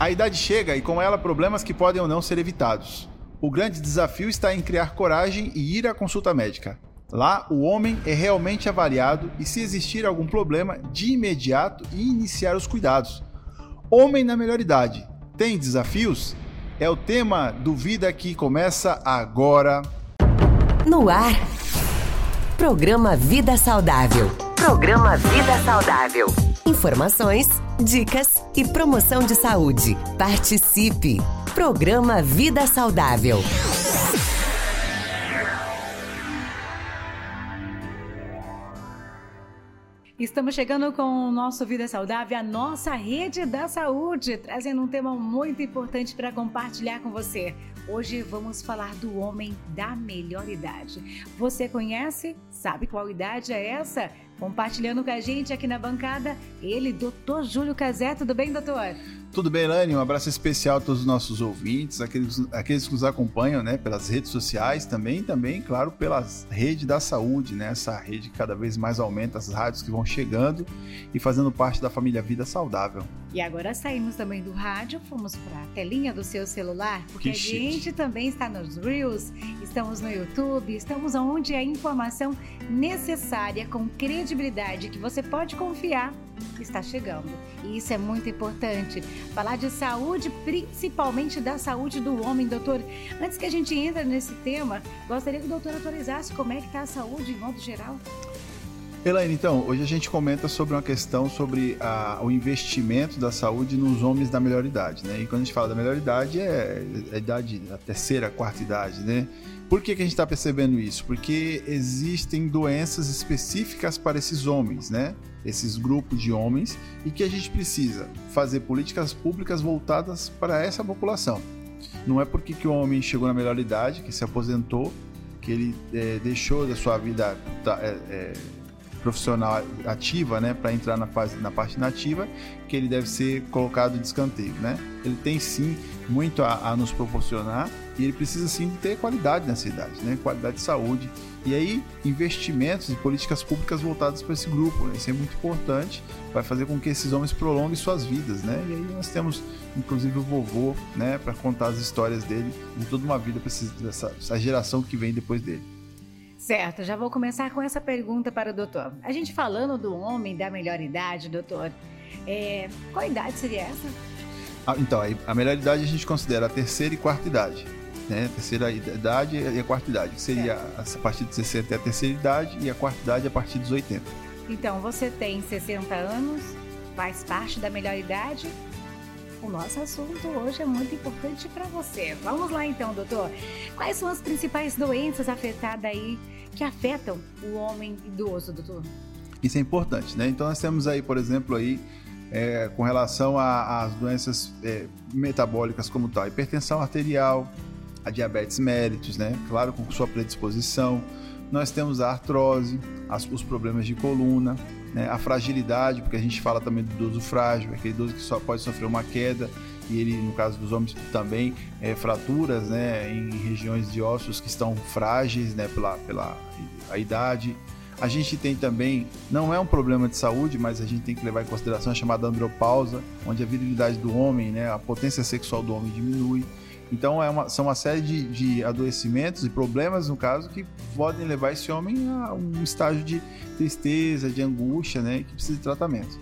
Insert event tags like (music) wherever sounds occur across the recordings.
A idade chega e com ela problemas que podem ou não ser evitados. O grande desafio está em criar coragem e ir à consulta médica. Lá, o homem é realmente avaliado e, se existir algum problema, de imediato iniciar os cuidados. Homem na melhor idade. Tem desafios? É o tema do Vida que começa agora. No ar. Programa Vida Saudável. Programa Vida Saudável. Informações, dicas e promoção de saúde. Participe! Programa Vida Saudável. Estamos chegando com o nosso Vida Saudável, a nossa rede da saúde, trazendo um tema muito importante para compartilhar com você. Hoje vamos falar do homem da melhor idade. Você conhece? Sabe qual idade é essa? Compartilhando com a gente aqui na bancada, ele, doutor Júlio Cazé. Tudo bem, doutor? Tudo bem, Lani? Um abraço especial a todos os nossos ouvintes, aqueles, aqueles que nos acompanham né, pelas redes sociais também, também, claro, pela rede da saúde, né? Essa rede que cada vez mais aumenta, as rádios que vão chegando e fazendo parte da família Vida Saudável. E agora saímos também do rádio, fomos para a telinha do seu celular, porque que a chique. gente também está nos Reels, estamos no YouTube, estamos onde a informação necessária, com credibilidade, que você pode confiar, está chegando. E isso é muito importante. Falar de saúde, principalmente da saúde do homem, doutor. Antes que a gente entre nesse tema, gostaria que o doutor atualizasse como é que está a saúde em modo geral. Elaine, então, hoje a gente comenta sobre uma questão sobre a, o investimento da saúde nos homens da melhor idade, né? E quando a gente fala da melhor idade, é a idade, a terceira, a quarta idade, né? Por que, que a gente está percebendo isso? Porque existem doenças específicas para esses homens, né? Esses grupos de homens, e que a gente precisa fazer políticas públicas voltadas para essa população. Não é porque que o homem chegou na melhor idade, que se aposentou, que ele é, deixou da sua vida. Tá, é, é, profissional ativa, né, para entrar na fase na parte nativa, que ele deve ser colocado de escanteio, né? Ele tem sim muito a, a nos proporcionar e ele precisa sim ter qualidade nessa idade, né? Qualidade de saúde e aí investimentos e políticas públicas voltadas para esse grupo, né? Isso é muito importante, vai fazer com que esses homens prolonguem suas vidas, né? E aí nós temos inclusive o vovô, né, para contar as histórias dele de toda uma vida para essa geração que vem depois dele. Certo, já vou começar com essa pergunta para o doutor. A gente falando do homem da melhor idade, doutor, é, qual idade seria essa? Ah, então, a melhor idade a gente considera a terceira e quarta idade. Né? A terceira idade e a quarta idade, que seria a partir de 60 é a terceira idade e a quarta idade a partir dos 80. Então, você tem 60 anos, faz parte da melhor idade o nosso assunto hoje é muito importante para você. Vamos lá então, doutor. Quais são as principais doenças afetadas aí que afetam o homem idoso, doutor? Isso é importante, né? Então nós temos aí, por exemplo, aí é, com relação às doenças é, metabólicas como tal, hipertensão arterial, a diabetes mellitus, né? Claro, com sua predisposição. Nós temos a artrose, as, os problemas de coluna, né? a fragilidade, porque a gente fala também do idoso frágil, aquele idoso que só pode sofrer uma queda e ele, no caso dos homens, também é, fraturas né, em regiões de ossos que estão frágeis né, pela, pela a idade. A gente tem também, não é um problema de saúde, mas a gente tem que levar em consideração a chamada andropausa, onde a virilidade do homem, né, a potência sexual do homem diminui. Então é uma, são uma série de, de adoecimentos e problemas, no caso, que podem levar esse homem a um estágio de tristeza, de angústia, né? Que precisa de tratamento.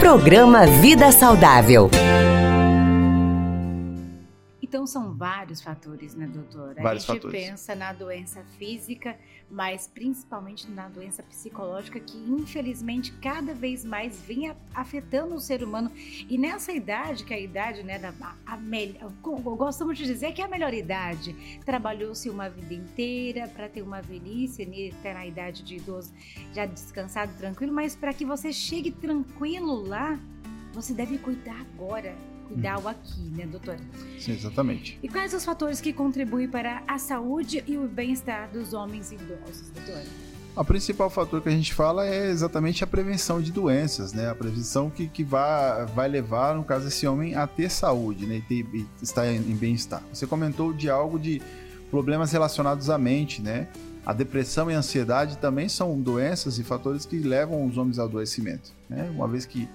Programa Vida Saudável. Então são vários fatores, né, doutora? Vários a gente fatores. pensa na doença física, mas principalmente na doença psicológica que infelizmente cada vez mais vem afetando o ser humano. E nessa idade, que é a idade, né, da a, a, gostamos de dizer que é a melhor idade. Trabalhou-se uma vida inteira para ter uma velhice, né, até na idade de idoso, já descansado, tranquilo, mas para que você chegue tranquilo lá, você deve cuidar agora cuidar o aqui, né, doutora? Sim, exatamente. E quais os fatores que contribuem para a saúde e o bem-estar dos homens idosos, doutora? O principal fator que a gente fala é exatamente a prevenção de doenças, né? A prevenção que, que vai, vai levar, no caso, esse homem a ter saúde, né? E, ter, e estar em, em bem-estar. Você comentou de algo de problemas relacionados à mente, né? A depressão e a ansiedade também são doenças e fatores que levam os homens ao adoecimento, né? Uma vez que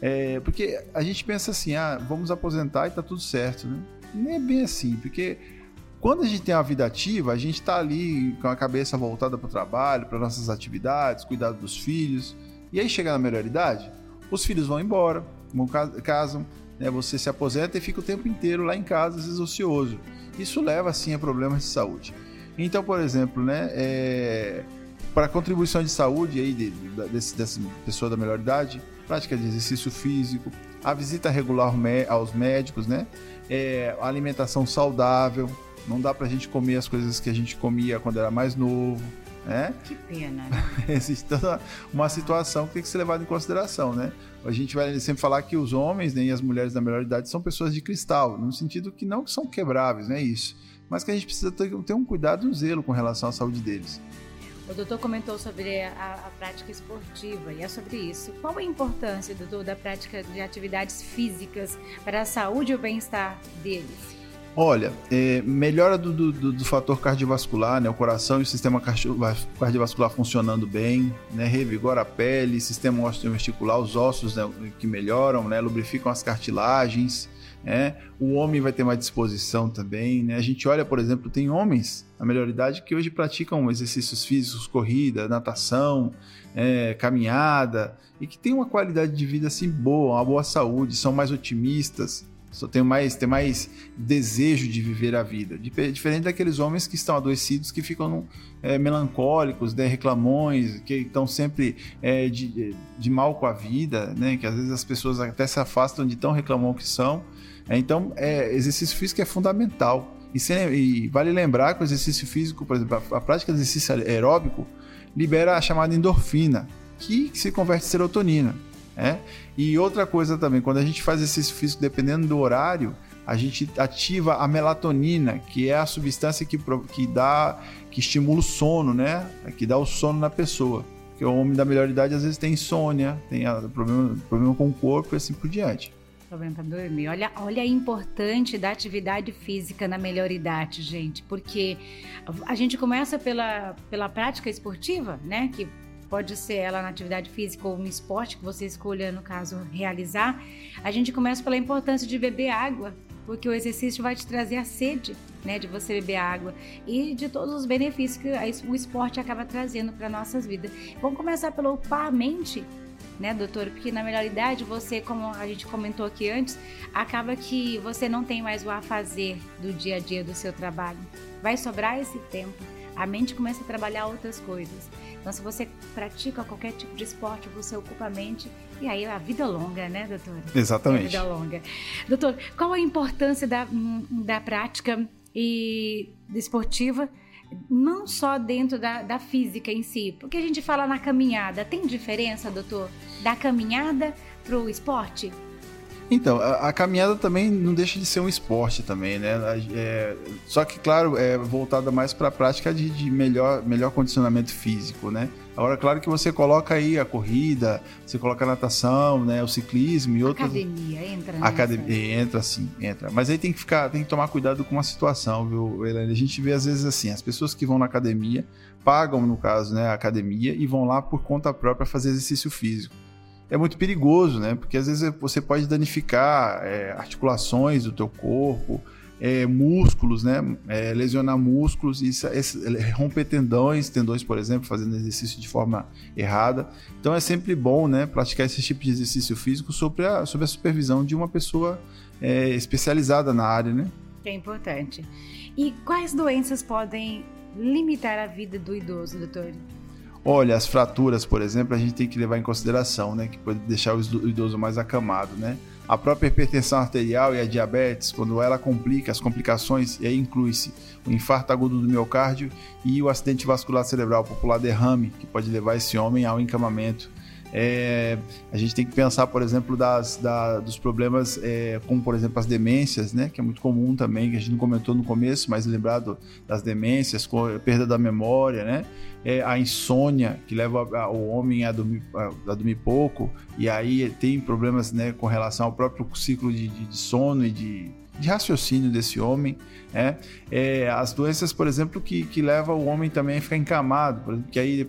É, porque a gente pensa assim, ah, vamos aposentar e tá tudo certo, né? Nem é bem assim, porque quando a gente tem uma vida ativa, a gente está ali com a cabeça voltada para o trabalho, para nossas atividades, cuidado dos filhos. E aí chega na melhor idade, os filhos vão embora, vão casam, né? você se aposenta e fica o tempo inteiro lá em casa, às vezes ocioso. Isso leva, assim, a problemas de saúde. Então, por exemplo, né, é, para contribuição de saúde aí de, de, desse, dessa pessoa da melhor idade, prática de exercício físico, a visita regular aos médicos, né, é, alimentação saudável, não dá pra gente comer as coisas que a gente comia quando era mais novo, né? Que pena. (laughs) Existe toda uma situação que tem que ser levada em consideração, né? A gente vai sempre falar que os homens né, e as mulheres da melhor idade são pessoas de cristal, no sentido que não são quebráveis, não é isso. Mas que a gente precisa ter, ter um cuidado e um zelo com relação à saúde deles. O doutor comentou sobre a, a, prática esportiva e é sobre isso. Qual a importância, doutor, da prática de atividades físicas para a saúde e o bem-estar deles? Olha, é, melhora do, do, do, fator cardiovascular, né? O coração e o sistema cardiovascular funcionando bem, né? Revigora a pele, sistema osteovestibular, os ossos né? que melhoram, né? Lubrificam as cartilagens, né? O homem vai ter mais disposição também, né? A gente olha, por exemplo, tem homens na melhor idade que hoje praticam exercícios físicos, corrida, natação, é, caminhada e que tem uma qualidade de vida assim boa, uma boa saúde, são mais otimistas, só tem mais, tem mais desejo de viver a vida. Diferente daqueles homens que estão adoecidos, que ficam é, melancólicos, né, reclamões, que estão sempre é, de, de mal com a vida, né, que às vezes as pessoas até se afastam de tão reclamão que são. É, então, é, exercício físico é fundamental. E, e, vale lembrar que o exercício físico, por exemplo, a, a prática de exercício aeróbico libera a chamada endorfina, que se converte em serotonina. É? E outra coisa também, quando a gente faz exercício físico, dependendo do horário, a gente ativa a melatonina, que é a substância que, que dá, que estimula o sono, né? Que dá o sono na pessoa. Porque o homem da melhor idade às vezes tem insônia, tem problema, problema com o corpo e assim por diante. Problema para dormir. Olha, olha a importante da atividade física na melhor idade, gente, porque a gente começa pela, pela prática esportiva, né? Que pode ser ela na atividade física ou no esporte que você escolha, no caso, realizar, a gente começa pela importância de beber água, porque o exercício vai te trazer a sede, né, de você beber água e de todos os benefícios que o esporte acaba trazendo para nossas vidas. Vamos começar pelo a mente, né, doutor? Porque na melhor idade você, como a gente comentou aqui antes, acaba que você não tem mais o a fazer do dia a dia do seu trabalho. Vai sobrar esse tempo. A mente começa a trabalhar outras coisas. Então, se você pratica qualquer tipo de esporte, você ocupa a mente e aí a vida longa, né, doutor? Exatamente. É a vida longa. Doutor, qual a importância da, da prática e esportiva? Não só dentro da, da física em si, porque a gente fala na caminhada, tem diferença, doutor, da caminhada para o esporte? Então, a, a, caminhada também não deixa de ser um esporte também, né? É, só que, claro, é voltada mais para a prática de, de, melhor, melhor condicionamento físico, né? Agora, claro que você coloca aí a corrida, você coloca a natação, né? O ciclismo e outras... Academia, entra. Academia, entra sim, entra. Mas aí tem que ficar, tem que tomar cuidado com uma situação, viu, Helene? A gente vê às vezes assim, as pessoas que vão na academia, pagam, no caso, né, a academia e vão lá por conta própria fazer exercício físico é muito perigoso, né? Porque às vezes você pode danificar é, articulações do teu corpo, é, músculos, né? É, lesionar músculos, isso, esse, romper tendões, tendões, por exemplo, fazendo exercício de forma errada. Então é sempre bom, né? Praticar esse tipo de exercício físico sobre a, sobre a supervisão de uma pessoa é, especializada na área, né? É importante. E quais doenças podem limitar a vida do idoso, doutor? Olha, as fraturas, por exemplo, a gente tem que levar em consideração, né? Que pode deixar o idoso mais acamado, né? A própria hipertensão arterial e a diabetes, quando ela complica, as complicações, e aí inclui-se o infarto agudo do miocárdio e o acidente vascular cerebral popular derrame, que pode levar esse homem ao encamamento é, a gente tem que pensar, por exemplo, das, da, dos problemas é, como, por exemplo, as demências, né? Que é muito comum também, que a gente não comentou no começo, mas lembrado das demências, com a perda da memória, né? É, a insônia, que leva o homem a dormir, a dormir pouco, e aí tem problemas né, com relação ao próprio ciclo de, de, de sono e de de raciocínio desse homem. É, é, as doenças, por exemplo, que, que levam o homem também a ficar encamado, por exemplo, que aí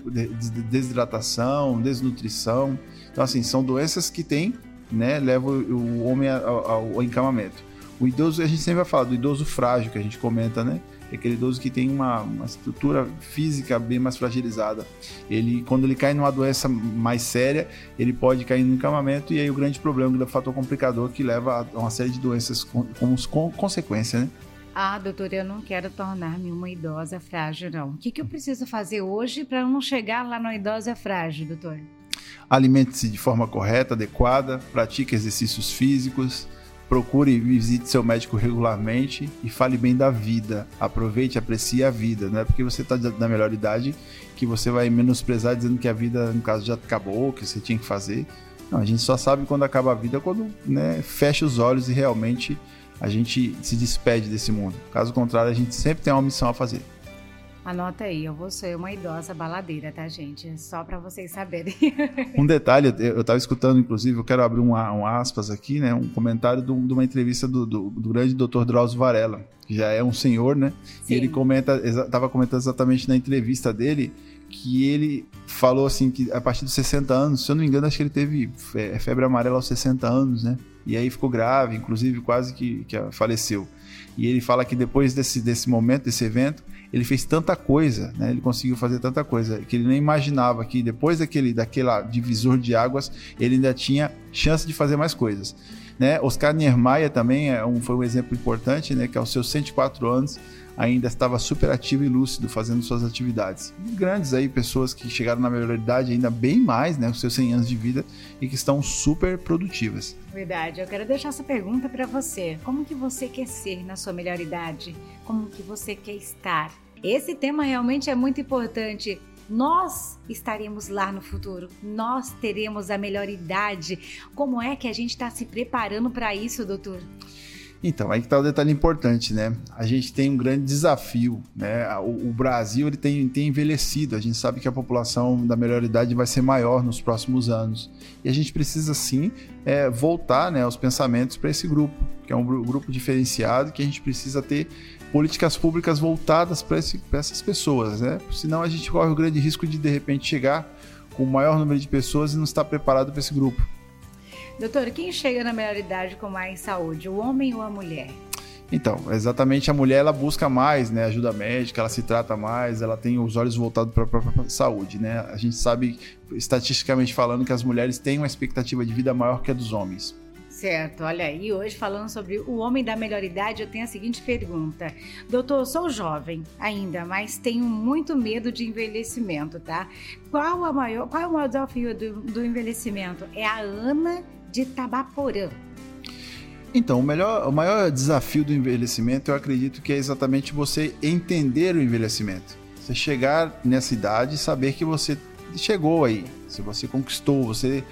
desidratação, desnutrição. Então, assim, são doenças que têm né, leva o homem ao, ao encamamento. O idoso, a gente sempre vai falar do idoso frágil, que a gente comenta, né? É aquele idoso que tem uma, uma estrutura física bem mais fragilizada. Ele, quando ele cai numa doença mais séria, ele pode cair no encamamento e aí o grande problema é o fator complicador que leva a uma série de doenças como com, com consequência, né? Ah, doutor, eu não quero tornar-me uma idosa frágil, não. O que, que eu preciso fazer hoje para não chegar lá na idosa frágil, doutor? Alimente-se de forma correta, adequada, pratique exercícios físicos, procure e visite seu médico regularmente e fale bem da vida. Aproveite, aprecie a vida. Não é porque você está na melhor idade que você vai menosprezar dizendo que a vida, no caso, já acabou, que você tinha que fazer. Não, a gente só sabe quando acaba a vida quando né, fecha os olhos e realmente a gente se despede desse mundo. Caso contrário, a gente sempre tem uma missão a fazer. Anota aí, eu vou ser uma idosa baladeira, tá, gente? Só para vocês saberem. (laughs) um detalhe, eu estava escutando, inclusive, eu quero abrir um, um aspas aqui, né? Um comentário de uma entrevista do, do, do grande doutor Drauzio Varela, que já é um senhor, né? Sim. E ele comenta, estava comentando exatamente na entrevista dele que ele falou assim que a partir dos 60 anos, se eu não me engano, acho que ele teve febre amarela aos 60 anos, né? E aí ficou grave, inclusive quase que, que faleceu. E ele fala que depois desse, desse momento, desse evento, ele fez tanta coisa, né? Ele conseguiu fazer tanta coisa que ele nem imaginava que depois daquele daquela divisor de águas, ele ainda tinha chance de fazer mais coisas. Né? Oscar Niemeyer também é um, foi um exemplo importante, né? Que aos seus 104 anos ainda estava super ativo e lúcido fazendo suas atividades. Grandes aí pessoas que chegaram na maioridade ainda bem mais, né, os seus 100 anos de vida e que estão super produtivas. Verdade. Eu quero deixar essa pergunta para você. Como que você quer ser na sua melhor idade? Como que você quer estar? Esse tema realmente é muito importante. Nós estaremos lá no futuro, nós teremos a melhor idade. Como é que a gente está se preparando para isso, doutor? Então, aí que está o detalhe importante, né? A gente tem um grande desafio, né? O, o, Brasil ele tem, tem envelhecido, a gente sabe que a população da melhor idade vai ser maior nos próximos anos. E a gente precisa, sim, é, voltar né, os pensamentos para esse grupo, que é um grupo diferenciado, que a gente precisa ter políticas públicas voltadas para essas pessoas, né? Senão a gente corre o grande risco de, de repente, chegar com o maior número de pessoas e não estar preparado para esse grupo. Doutor, quem chega na melhor idade com mais saúde, o homem ou a mulher? Então, exatamente a mulher ela busca mais, né, ajuda médica, ela se trata mais, ela tem os olhos voltados para a própria saúde, né? A gente sabe estatisticamente falando que as mulheres têm uma expectativa de vida maior que a dos homens. Certo, olha aí, hoje falando sobre o homem da melhor idade, eu tenho a seguinte pergunta. Doutor, sou jovem ainda, mas tenho muito medo de envelhecimento, tá? Qual, a maior, qual é o maior desafio do, do envelhecimento? É a Ana de Tabaporã. Então, o, melhor, o maior desafio do envelhecimento, eu acredito que é exatamente você entender o envelhecimento. Você chegar nessa idade e saber que você chegou aí, se você conquistou, você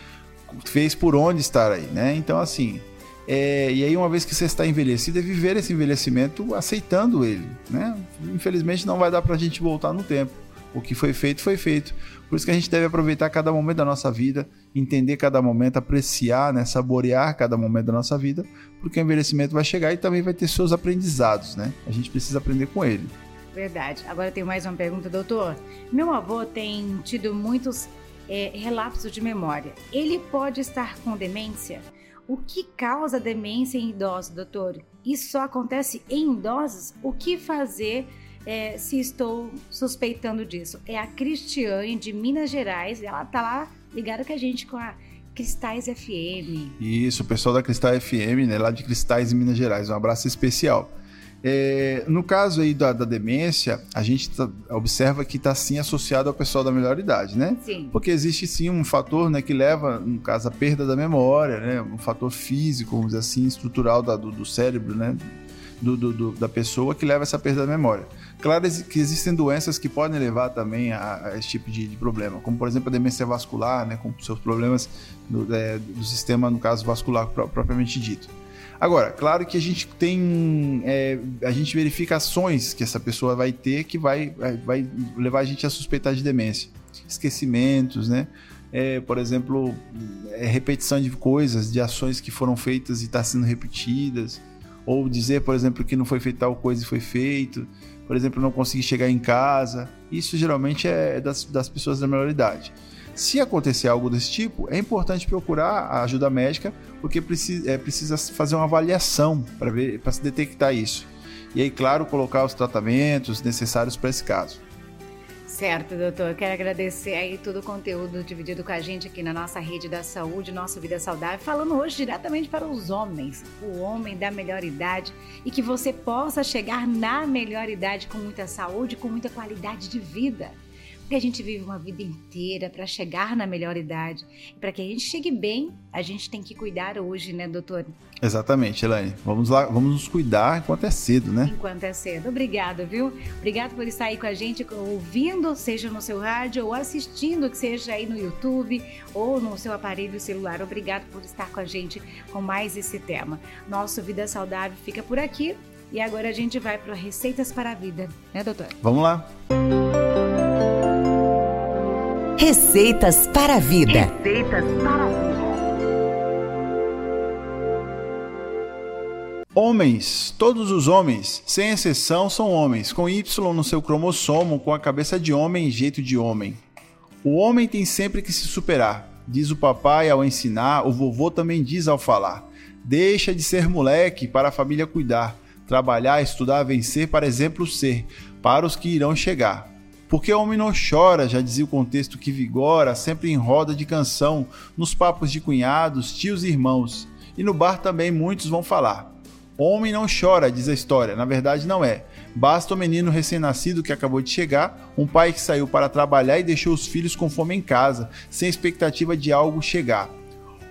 fez por onde estar aí, né? Então, assim, é, e aí uma vez que você está envelhecido, é viver esse envelhecimento aceitando ele, né? Infelizmente não vai dar para a gente voltar no tempo. O que foi feito, foi feito. Por isso que a gente deve aproveitar cada momento da nossa vida, entender cada momento, apreciar, né, saborear cada momento da nossa vida, porque o envelhecimento vai chegar e também vai ter seus aprendizados, né? A gente precisa aprender com ele. Verdade. Agora eu tenho mais uma pergunta, doutor. Meu avô tem tido muitos é, relapsos de memória. Ele pode estar com demência? O que causa demência em idosos, doutor? Isso só acontece em idosos? O que fazer é, se estou suspeitando disso. É a Cristiane de Minas Gerais, ela tá lá ligada com a gente com a Cristais FM. Isso, o pessoal da Cristais FM, né, lá de Cristais Minas Gerais, um abraço especial. É, no caso aí da, da demência, a gente tá, observa que está sim associado ao pessoal da melhor idade, né? Sim. Porque existe sim um fator né, que leva, no caso, a perda da memória, né? Um fator físico, vamos dizer assim, estrutural da, do, do, cérebro, né? Do, do, da pessoa que leva essa perda da memória. Claro que existem doenças que podem levar também a, a esse tipo de, de, problema, como por exemplo a demência vascular, né, com seus problemas do, é, do sistema, no caso vascular propriamente dito. Agora, claro que a gente tem, é, a gente verifica ações que essa pessoa vai ter que vai, vai levar a gente a suspeitar de demência. Esquecimentos, né? É, por exemplo, é, repetição de coisas, de ações que foram feitas e estão tá sendo repetidas. Ou dizer, por exemplo, que não foi feita tal coisa e foi feito por exemplo, não conseguir chegar em casa. Isso geralmente é das, das pessoas da melhor idade. Se acontecer algo desse tipo, é importante procurar a ajuda médica, porque precisa, é, precisa fazer uma avaliação para ver, para se detectar isso. E aí, claro, colocar os tratamentos necessários para esse caso. Certo, doutor. Quero agradecer aí todo o conteúdo dividido com a gente aqui na nossa rede da saúde, nossa vida saudável, falando hoje diretamente para os homens, o homem da melhor idade e que você possa chegar na melhor idade com muita saúde, com muita qualidade de vida. Porque a gente vive uma vida inteira para chegar na melhor idade. E para que a gente chegue bem, a gente tem que cuidar hoje, né, doutor? Exatamente, Elaine. Vamos lá, vamos nos cuidar enquanto é cedo, né? Enquanto é cedo. Obrigada, viu? Obrigado por estar aí com a gente, ouvindo, seja no seu rádio ou assistindo, que seja aí no YouTube ou no seu aparelho celular. Obrigado por estar com a gente com mais esse tema. Nosso Vida Saudável fica por aqui. E agora a gente vai para Receitas para a Vida, né, doutor? Vamos lá. Receitas para a Vida. Receitas para a Vida. Homens, todos os homens, sem exceção, são homens, com Y no seu cromossomo, com a cabeça de homem e jeito de homem. O homem tem sempre que se superar, diz o papai ao ensinar, o vovô também diz ao falar. Deixa de ser moleque para a família cuidar, trabalhar, estudar, vencer, para exemplo ser, para os que irão chegar. Porque homem não chora, já dizia o contexto que vigora, sempre em roda de canção, nos papos de cunhados, tios e irmãos. E no bar também muitos vão falar. Homem não chora, diz a história, na verdade não é. Basta o menino recém-nascido que acabou de chegar, um pai que saiu para trabalhar e deixou os filhos com fome em casa, sem expectativa de algo chegar.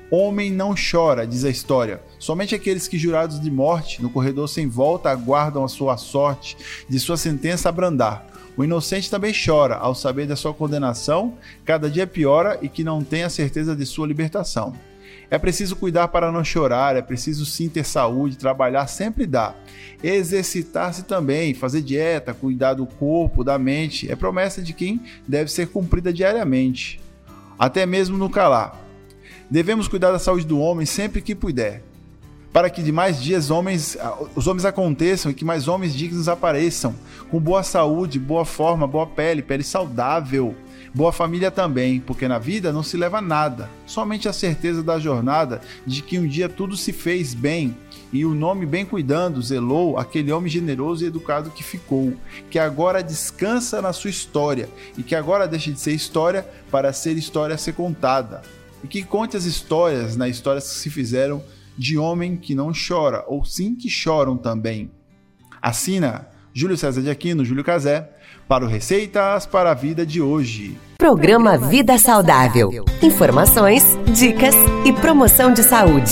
Homem não chora, diz a história. Somente aqueles que, jurados de morte, no corredor sem volta, aguardam a sua sorte, de sua sentença abrandar. O inocente também chora ao saber da sua condenação, cada dia piora e que não tem a certeza de sua libertação. É preciso cuidar para não chorar, é preciso sim ter saúde, trabalhar sempre dá. Exercitar-se também, fazer dieta, cuidar do corpo, da mente, é promessa de quem deve ser cumprida diariamente. Até mesmo no calar. Devemos cuidar da saúde do homem sempre que puder, para que de mais dias homens, os homens aconteçam e que mais homens dignos apareçam, com boa saúde, boa forma, boa pele, pele saudável, boa família também, porque na vida não se leva nada, somente a certeza da jornada de que um dia tudo se fez bem e o nome bem cuidando zelou aquele homem generoso e educado que ficou, que agora descansa na sua história e que agora deixa de ser história para ser história a ser contada. E que conte as histórias nas histórias que se fizeram de homem que não chora, ou sim que choram também. Assina Júlio César de Aquino, Júlio Cazé, para o Receitas para a Vida de hoje. Programa Vida Saudável. Informações, dicas e promoção de saúde.